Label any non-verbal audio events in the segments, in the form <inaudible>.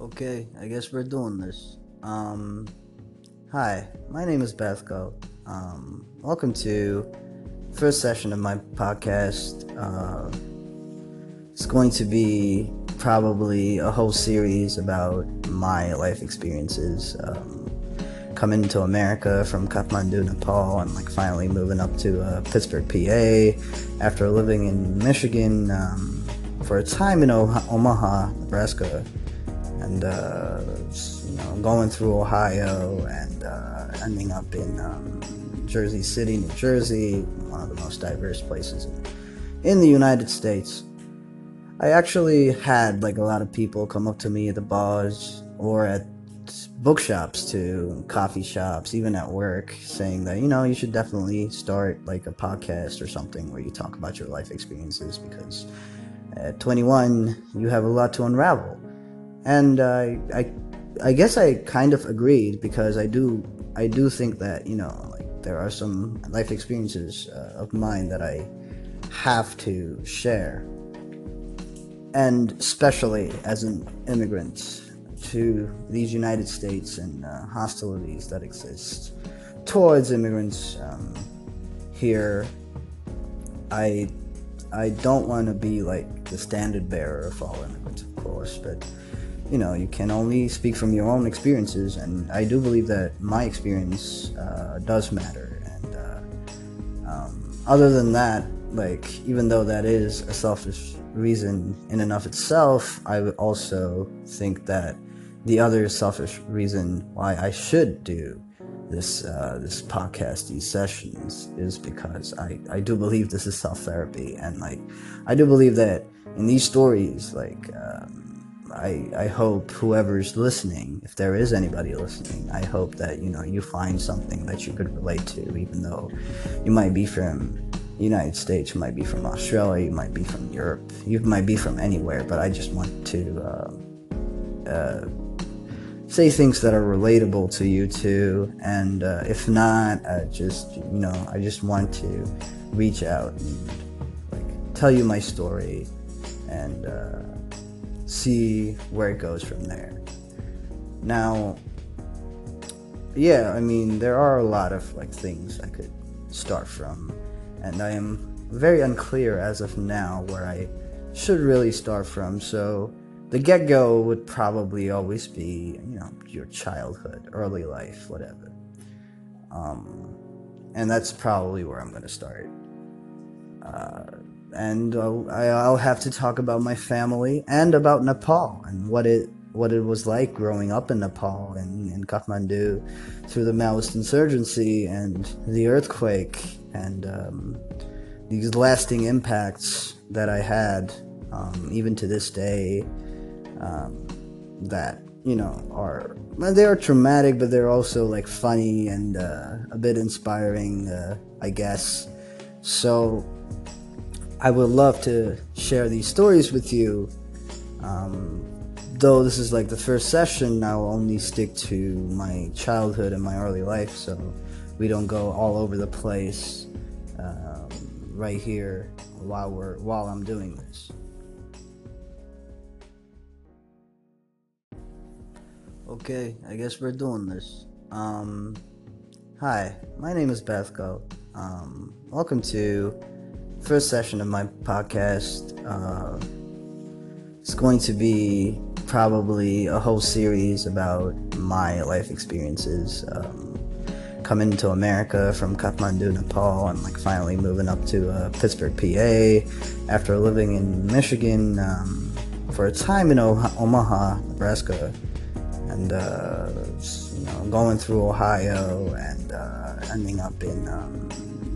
Okay, I guess we're doing this. Um, hi, my name is Bethko. Um, welcome to first session of my podcast. Uh, it's going to be probably a whole series about my life experiences. Um, coming to America from Kathmandu, Nepal, and like finally moving up to uh, Pittsburgh, PA, after living in Michigan um, for a time in o- Omaha, Nebraska, and uh, you know going through Ohio and uh, ending up in um, Jersey City, New Jersey, one of the most diverse places in, in the United States. I actually had like a lot of people come up to me at the bars or at bookshops to coffee shops, even at work, saying that, you know, you should definitely start like a podcast or something where you talk about your life experiences because at 21, you have a lot to unravel. And uh, I, I guess I kind of agreed because I do, I do think that, you know, like there are some life experiences uh, of mine that I have to share. And especially as an immigrant, to these United States and uh, hostilities that exist towards immigrants um, here. I I don't want to be like the standard bearer of all immigrants, of course, but you know you can only speak from your own experiences, and I do believe that my experience uh, does matter. And uh, um, other than that, like even though that is a selfish reason in and of itself, I would also think that the other selfish reason why I should do this uh, this podcast, these sessions, is because I, I do believe this is self therapy, and like I do believe that in these stories, like um, I I hope whoever's listening, if there is anybody listening, I hope that you know you find something that you could relate to, even though you might be from the United States, you might be from Australia, you might be from Europe, you might be from anywhere, but I just want to. Uh, uh, say things that are relatable to you too. And uh, if not, I just you know I just want to reach out and like tell you my story and uh, see where it goes from there. Now, yeah, I mean there are a lot of like things I could start from, and I am very unclear as of now where I should really start from. So the get go would probably always be, you know, your childhood, early life, whatever. Um, and that's probably where I'm going to start. Uh, and I'll, I'll have to talk about my family and about Nepal and what it what it was like growing up in Nepal and in Kathmandu through the Maoist insurgency and the earthquake and um, these lasting impacts that I had um, even to this day um, that you know are they are traumatic, but they're also like funny and uh, a bit inspiring, uh, I guess. So I would love to share these stories with you. Um, though this is like the first session, I will only stick to my childhood and my early life, so we don't go all over the place um, right here while we're while I'm doing this. Okay, I guess we're doing this. Um, hi, my name is Bethko. Um, welcome to first session of my podcast. Uh, it's going to be probably a whole series about my life experiences. Um, coming to America from Kathmandu, Nepal, and like finally moving up to uh, Pittsburgh, PA, after living in Michigan um, for a time in o- Omaha, Nebraska and uh, you know going through Ohio and uh, ending up in um,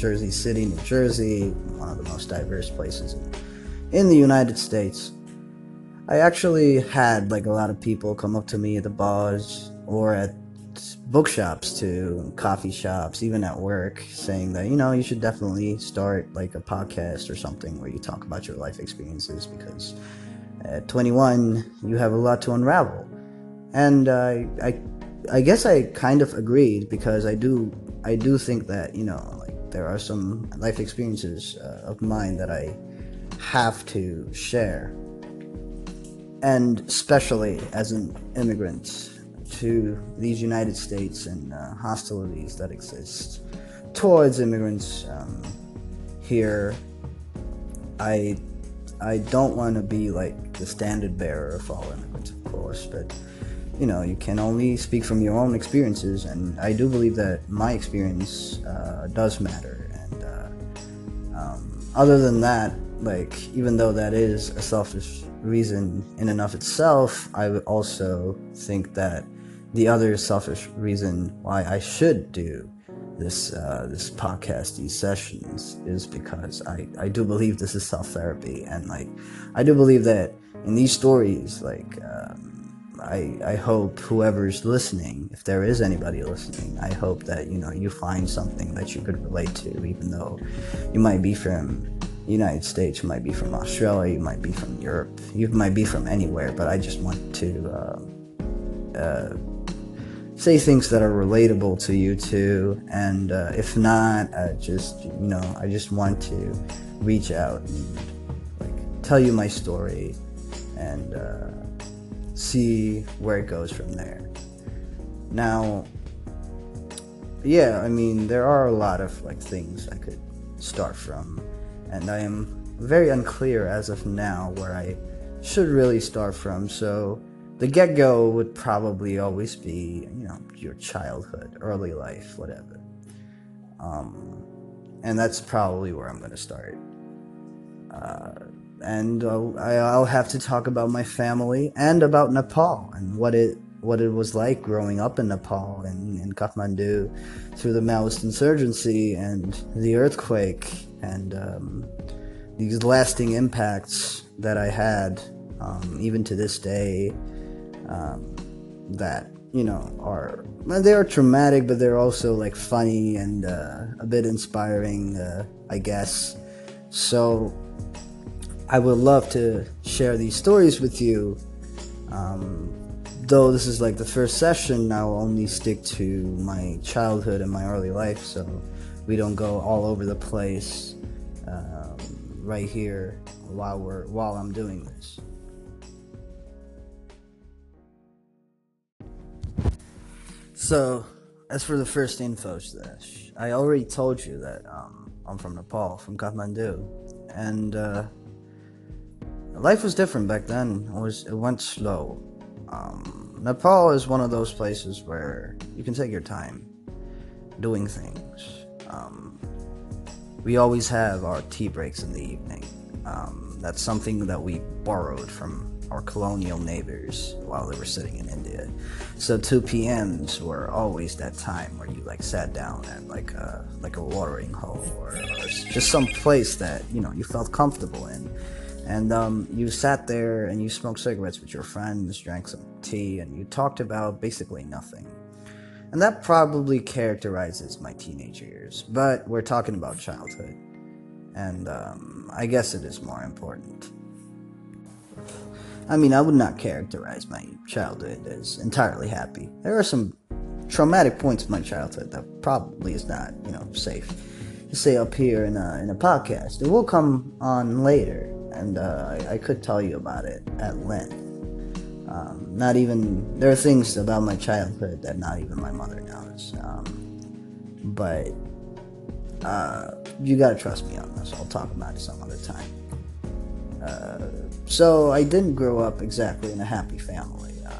Jersey City, New Jersey, one of the most diverse places in, the United States. I actually had like a lot of people come up to me at the bars or at bookshops to coffee shops, even at work, saying that you know you should definitely start like a podcast or something where you talk about your life experiences because at 21 you have a lot to unravel and uh, I, I guess I kind of agreed because I do, I do think that you know, there are some life experiences uh, of mine that I have to share. and especially as an immigrant to these United States and uh, hostilities that exist towards immigrants um, here, I I don't want to be like the standard bearer of all immigrants, of course, but you know, you can only speak from your own experiences, and I do believe that my experience uh, does matter. And uh, um, other than that, like, even though that is a selfish reason in and of itself, I would also think that the other selfish reason why I should do this uh, this podcast, these sessions, is because I, I do believe this is self therapy, and like I do believe that in these stories, like um, I I hope whoever's listening, if there is anybody listening, I hope that you know you find something that you could relate to, even though you might be from the United States, you might be from Australia, you might be from Europe, you might be from anywhere, but I just want to. Uh, uh, say things that are relatable to you too. And uh, if not, I just you know I just want to reach out and like tell you my story and uh, see where it goes from there. Now, yeah, I mean there are a lot of like things I could start from, and I am very unclear as of now where I should really start from. So the get go would probably always be, you know, your childhood, early life, whatever. Um, and that's probably where I'm going to start. Uh, and I'll, I'll have to talk about my family and about Nepal and what it what it was like growing up in Nepal and in Kathmandu through the Maoist insurgency and the earthquake and um, these lasting impacts that I had, um, even to this day, um, that you know are they are traumatic, but they're also like funny and uh, a bit inspiring, uh, I guess. So I would love to share these stories with you. Um, though this is like the first session, I'll only stick to my childhood and my early life, so we don't go all over the place um, right here while we're while I'm doing this. So, as for the first info I already told you that um, I'm from Nepal, from Kathmandu, and uh, life was different back then. It was it went slow. Um, Nepal is one of those places where you can take your time doing things. Um, we always have our tea breaks in the evening. Um, that's something that we borrowed from our colonial neighbors while they were sitting in India. So 2 p.m.s were always that time where you like sat down at like a like a watering hole or, or just some place that you know you felt comfortable in, and um, you sat there and you smoked cigarettes with your friends, drank some tea, and you talked about basically nothing. And that probably characterizes my teenage years, but we're talking about childhood, and um, I guess it is more important. I mean, I would not characterize my childhood as entirely happy. There are some traumatic points of my childhood that probably is not, you know, safe to say up here in a, in a podcast. It will come on later, and uh, I, could tell you about it at length. Um, not even there are things about my childhood that not even my mother knows. Um, but uh, you gotta trust me on this. I'll talk about it some other time. Uh, so I didn't grow up exactly in a happy family. Uh,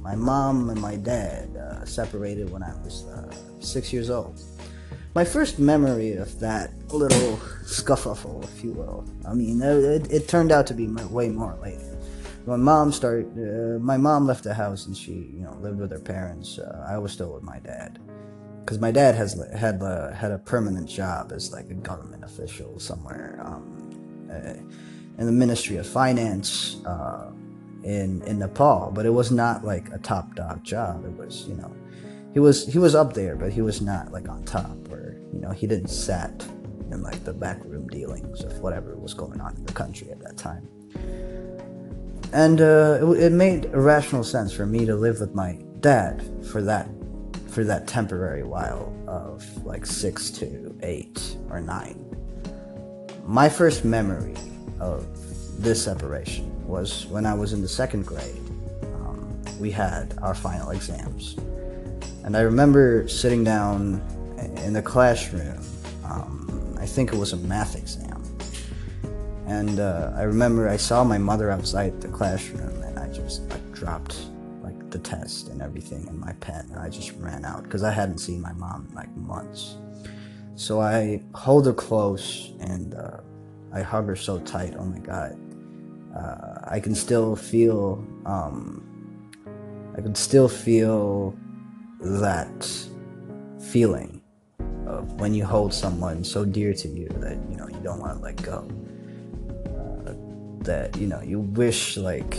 my mom and my dad uh, separated when I was uh, six years old. My first memory of that little scuffle, if you will, I mean, it, it turned out to be way more later. My mom started. Uh, my mom left the house and she, you know, lived with her parents. I was still with my dad because my dad has had had a permanent job as like a government official somewhere. Um, in the Ministry of Finance uh, in in Nepal, but it was not like a top dog job. It was you know he was he was up there, but he was not like on top, you know he didn't sat in like the backroom dealings of whatever was going on in the country at that time. And uh, it, it made rational sense for me to live with my dad for that for that temporary while of like six to eight or nine. My first memory of this separation was when I was in the second grade. Um, we had our final exams. And I remember sitting down in the classroom. Um, I think it was a math exam. And uh, I remember I saw my mother outside the classroom and I just like dropped like the test and everything in my pen and I just ran out because I hadn't seen my mom in like months. So I hold her close and uh, I hug her so tight. Oh my god, uh, I can still feel. Um, I can still feel that feeling of when you hold someone so dear to you that you know you don't want to let go. Uh, that you know you wish like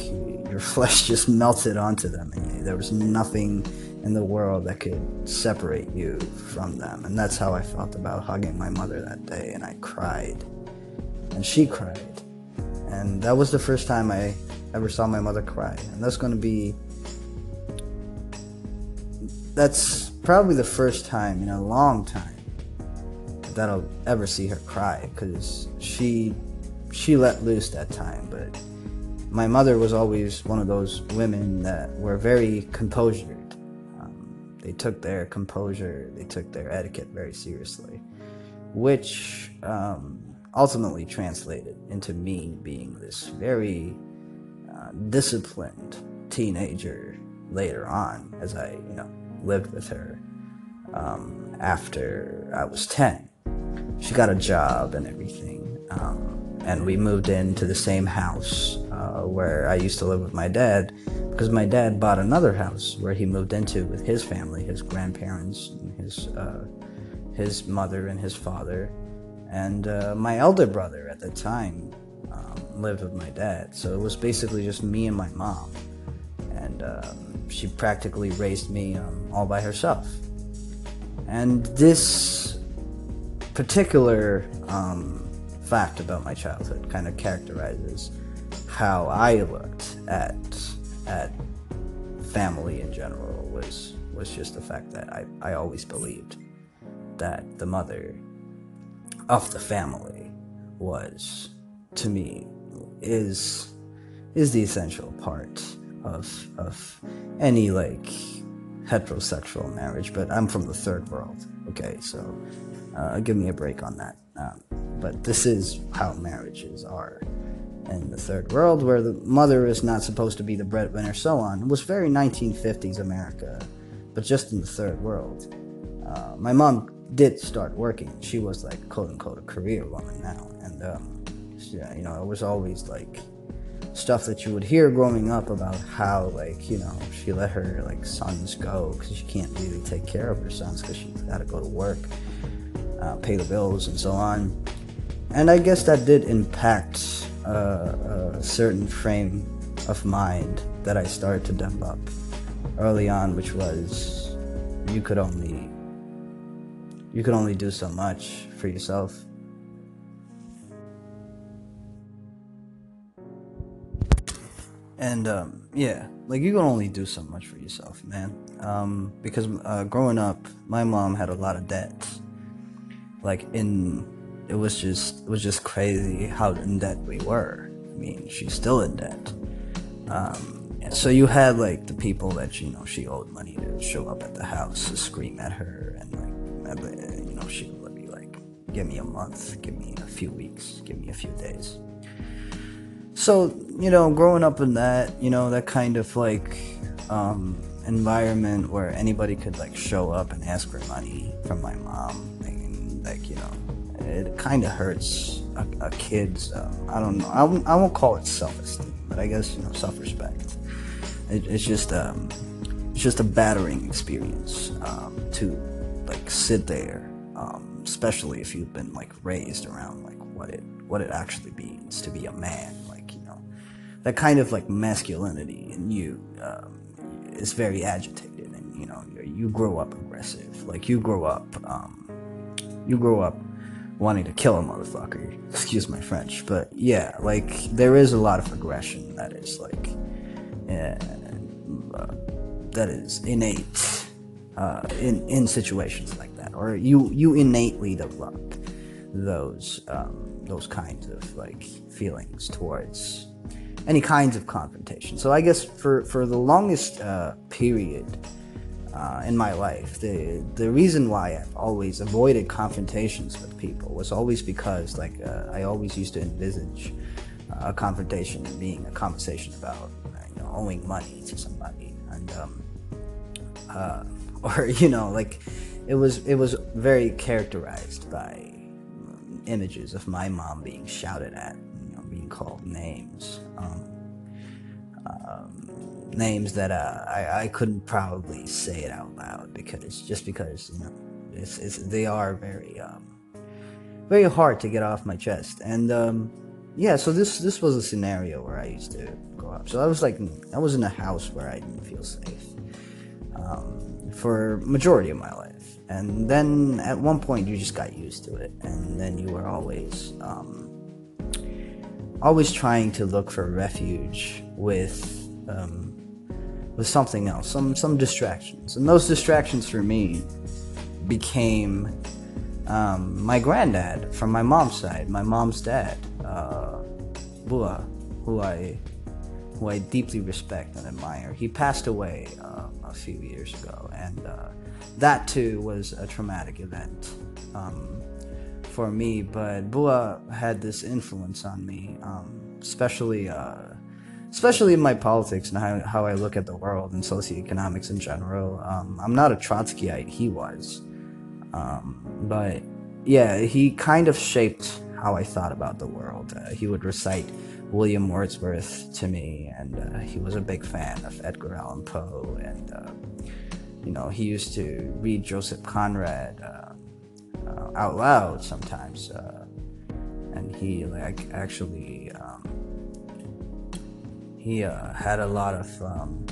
your <laughs> flesh just melted onto them and there was nothing in the world that could separate you from them. And that's how I felt about hugging my mother that day. And I cried. And she cried. And that was the first time I ever saw my mother cry. And that's going to be. That's probably the first time in a long time that I'll ever see her cry because she she let loose that time but my mother was always one of those women that were very composed they took their composure, they took their etiquette very seriously, which um, ultimately translated into me being this very uh, disciplined teenager later on as I, you know, lived with her um, after I was 10. She got a job and everything. Um, and we moved into the same house uh, where I used to live with my dad because my dad bought another house where he moved into with his family, his grandparents, his uh, his mother and his father, and uh, my elder brother at the time um, lived with my dad. So it was basically just me and my mom, and um, she practically raised me um, all by herself. And this particular um, fact about my childhood kind of characterizes how I looked at at family in general was was just the fact that I, I always believed that the mother of the family was to me is is the essential part of of any like heterosexual marriage but i'm from the third world okay? So uh, give me a break on that um, but this is how marriages are in the third world, where the mother is not supposed to be the breadwinner, so on. It was very 1950s America, but just in the third world. Uh, my mom did start working. She was like quote unquote a career woman now, and um, yeah, you know, it was always like stuff that you would hear growing up about how like you know she let her like sons go because she can't really take care of her sons because she's got to go to work, uh, pay the bills, and so on. And I guess that did impact uh, a certain frame of mind that I started to develop early on, which was you could only you could only do so much for yourself. And um, yeah, like you can only do so much for yourself, man. Um, because uh, growing up, my mom had a lot of debt. Like in it was just it was just crazy how in debt we were. I mean, she's still in debt. Um, so you had like the people that you know she owed money to show up at the house to scream at her, and like you know she would be like, "Give me a month, give me a few weeks, give me a few days." So you know, growing up in that, you know, that kind of like um, environment where anybody could like show up and ask for money from my mom, like you know, it kind of hurts a, a kid's. Um, I don't know. I I won't call it self-esteem, but I guess you know self-respect. It, it's just um, it's just a battering experience um, to like sit there, um, especially if you've been like raised around like what it what it actually means to be a man. Like you know, that kind of like masculinity in you um, is very agitated, and you know you grow up aggressive. Like you grow up. Um, you grow up wanting to kill a motherfucker. Excuse my French, but yeah, like there is a lot of aggression that is like uh, that is innate uh, in in situations like that, or you you innately develop those um, those kinds of like feelings towards any kinds of confrontation. So I guess for for the longest uh, period uh, in my life, the the reason why I've always avoided confrontations with people was always because like uh, I always used to envisage uh, a confrontation being a conversation about you know, owing money to somebody. And um, uh, <laughs> or you know like it was it was very characterized by images of my mom being shouted at, you know, being called names, um, um, names that uh, I, I couldn't probably say it out loud because just because you know it's, it's they are very um, very hard to get off my chest. And um, yeah so this this was a scenario where I used to grow up so I was like I was in a house where I didn't feel safe um, for majority of my life. And then at one point you just got used to it. And then you were always um, always trying to look for refuge with um, with something else some some distractions and those distractions for me became um, my granddad from my mom's side my mom's dad uh, Bua who I who I deeply respect and admire he passed away uh, a few years ago and uh, that too was a traumatic event um, for me. But Bua had this influence on me, um, especially uh, especially in my politics and how, how I look at the world and socioeconomics in general. Um, I'm not a Trotskyite; he was, um, but yeah, he kind of shaped how I thought about the world. Uh, he would recite William Wordsworth to me, and uh, he was a big fan of Edgar Allan Poe and uh, you know, he used to read Joseph Conrad uh, uh, out loud sometimes, uh, and he like actually um, he uh, had a lot of um,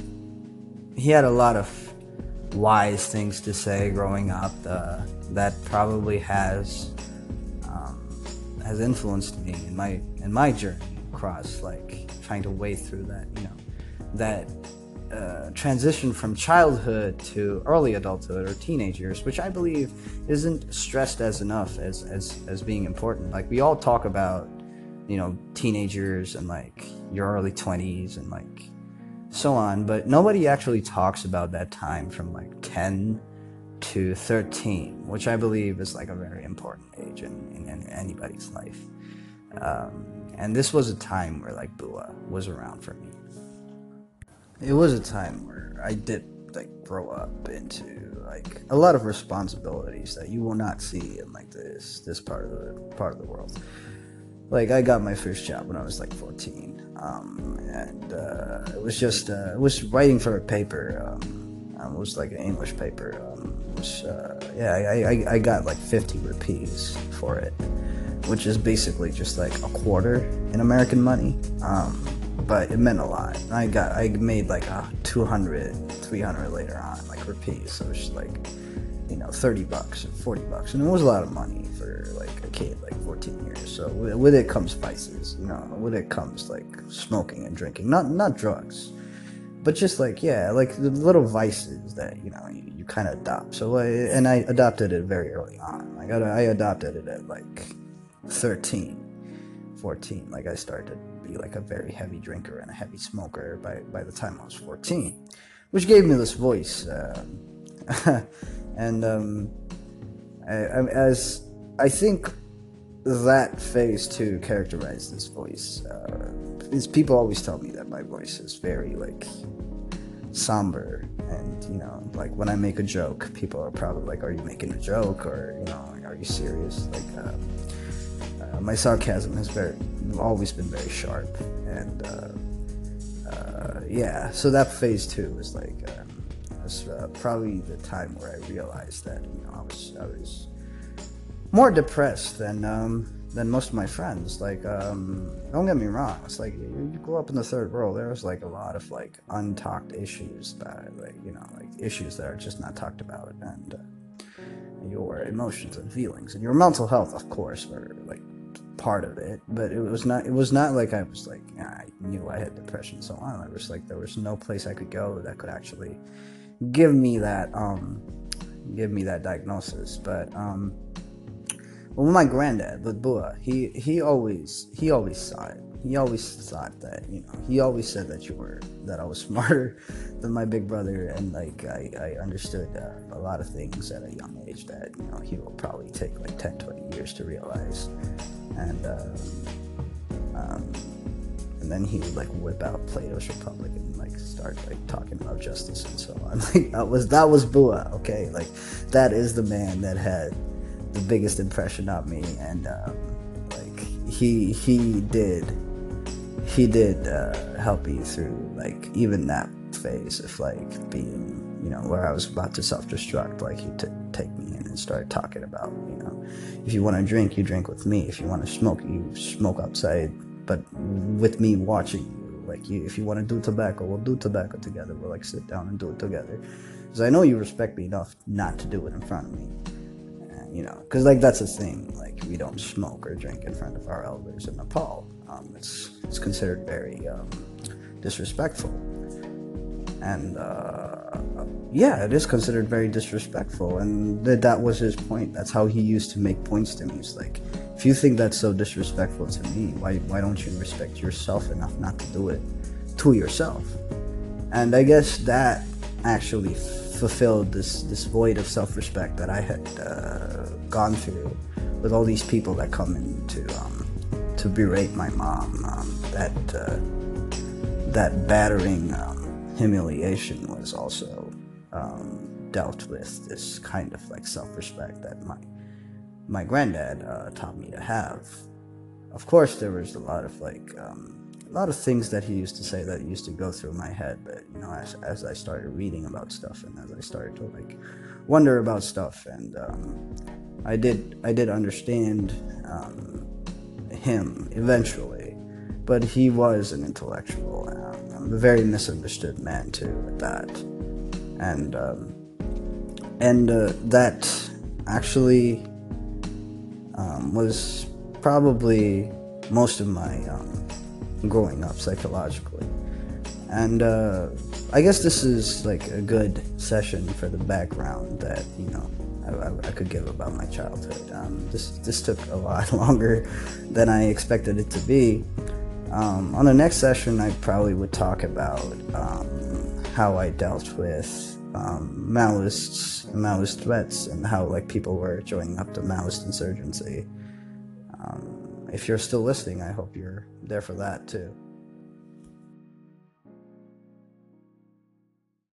he had a lot of wise things to say growing up uh, that probably has um, has influenced me in my in my journey across like trying to wade through that you know that uh, transition from childhood to early adulthood or teenage years, which I believe isn't stressed as enough as, as, as being important. Like, we all talk about, you know, teenagers and like your early 20s and like so on, but nobody actually talks about that time from like 10 to 13, which I believe is like a very important age in, in, in anybody's life. Um, and this was a time where like Bua was around for me it was a time where I did like grow up into like a lot of responsibilities that you will not see in like this this part of the part of the world. Like I got my first job when I was like 14, um, and uh, it was just uh, it was writing for a paper. Um, um it was like an English paper. Um, uh, yeah, I, I, I got like 50 rupees for it, which is basically just like a quarter in American money. Um, but it meant a lot. I got I made like a 200, 300 later on, like rupees. So it's like, you know, 30 bucks or 40 bucks, and it was a lot of money for like a kid, like 14 years. So with, it comes vices, you know. With it comes like smoking and drinking, not not drugs, but just like yeah, like the little vices that you know you, you kind of adopt. So and I adopted it very early on. Like I, I adopted it at like 13, 14. Like I started to be like a very heavy drinker and a heavy smoker by, by the time I was 14, which gave me this voice. Um, <laughs> and um, I, I, as I think that phase too characterized this voice. Uh, is people always tell me that my voice is very like somber and you know like when i make a joke people are probably like are you making a joke or you know are you serious like uh, uh, my sarcasm has very always been very sharp, and uh, uh, yeah. So that phase two was like um, was uh, probably the time where I realized that you know I was I was more depressed than um, than most of my friends. Like, um, don't get me wrong. It's like you, grow up in the third world. There's like a lot of like untalked issues that, like, you know, like issues that are just not talked about, and uh, your emotions and feelings and your mental health, of course, were like part of it, but it was not. It was not like I was like I knew I had depression so on. I was like there was no place I could go that could actually give me that um give me that diagnosis. But um well, my granddad, with Bua, he he always he always saw it. He always thought that you know. He always said that you were that I was <laughs> smarter than my big brother, and like I I understood uh, a lot of things at a young age that you know he will probably take like 10, 20 years to realize, and. Um, um, and then he would like whip out Plato's Republic and start like talking about justice and so on. <laughs> Like that was that was Bua, okay? Like that is the man that had the biggest impression on me, and um, like he he did he did uh, help me through like even that phase of like being you know where I was about to self-destruct. Like he took take me in and start talking about you know if you want to drink, you drink with me. If you want to smoke, you smoke outside but with me watching you. Like, you, if you want to do tobacco, we'll do tobacco together. We'll like sit down and do it together. Because I know you respect me enough not to do it in front of me. And, you know, because like that's the thing. Like, we don't smoke or drink in front of our elders in Nepal. Um, it's it's considered very um, disrespectful. And uh, yeah, it is considered very disrespectful. And th- that was his point. That's how he used to make points to me. He's like, if you think that's so disrespectful to me, why why don't you respect yourself enough not to do it to yourself? And I guess that actually fulfilled this this void of self-respect that I had uh, gone through with all these people that come in to um, to berate my mom. Um, that uh, that battering um, humiliation was also um, dealt with this kind of like self-respect that my my granddad uh, taught me to have. Of course, there was a lot of like um, a lot of things that he used to say that used to go through my head. But you know, as as I started reading about stuff and as I started to like wonder about stuff, and um, I did I did understand um, him eventually. But he was an intellectual, um, a very misunderstood man too at that, and um, and uh, that actually um, was probably most of my um, growing up psychologically. And uh, I guess this is like a good session for the background that you know I, I could give about my childhood. Um, this this took a lot <laughs> longer than I expected it to be. Um, on the next session, I probably would talk about um, how I dealt with um, Maoists, Maoist threats, and how like people were joining up to Maoist insurgency. Um, if you're still listening, I hope you're there for that too.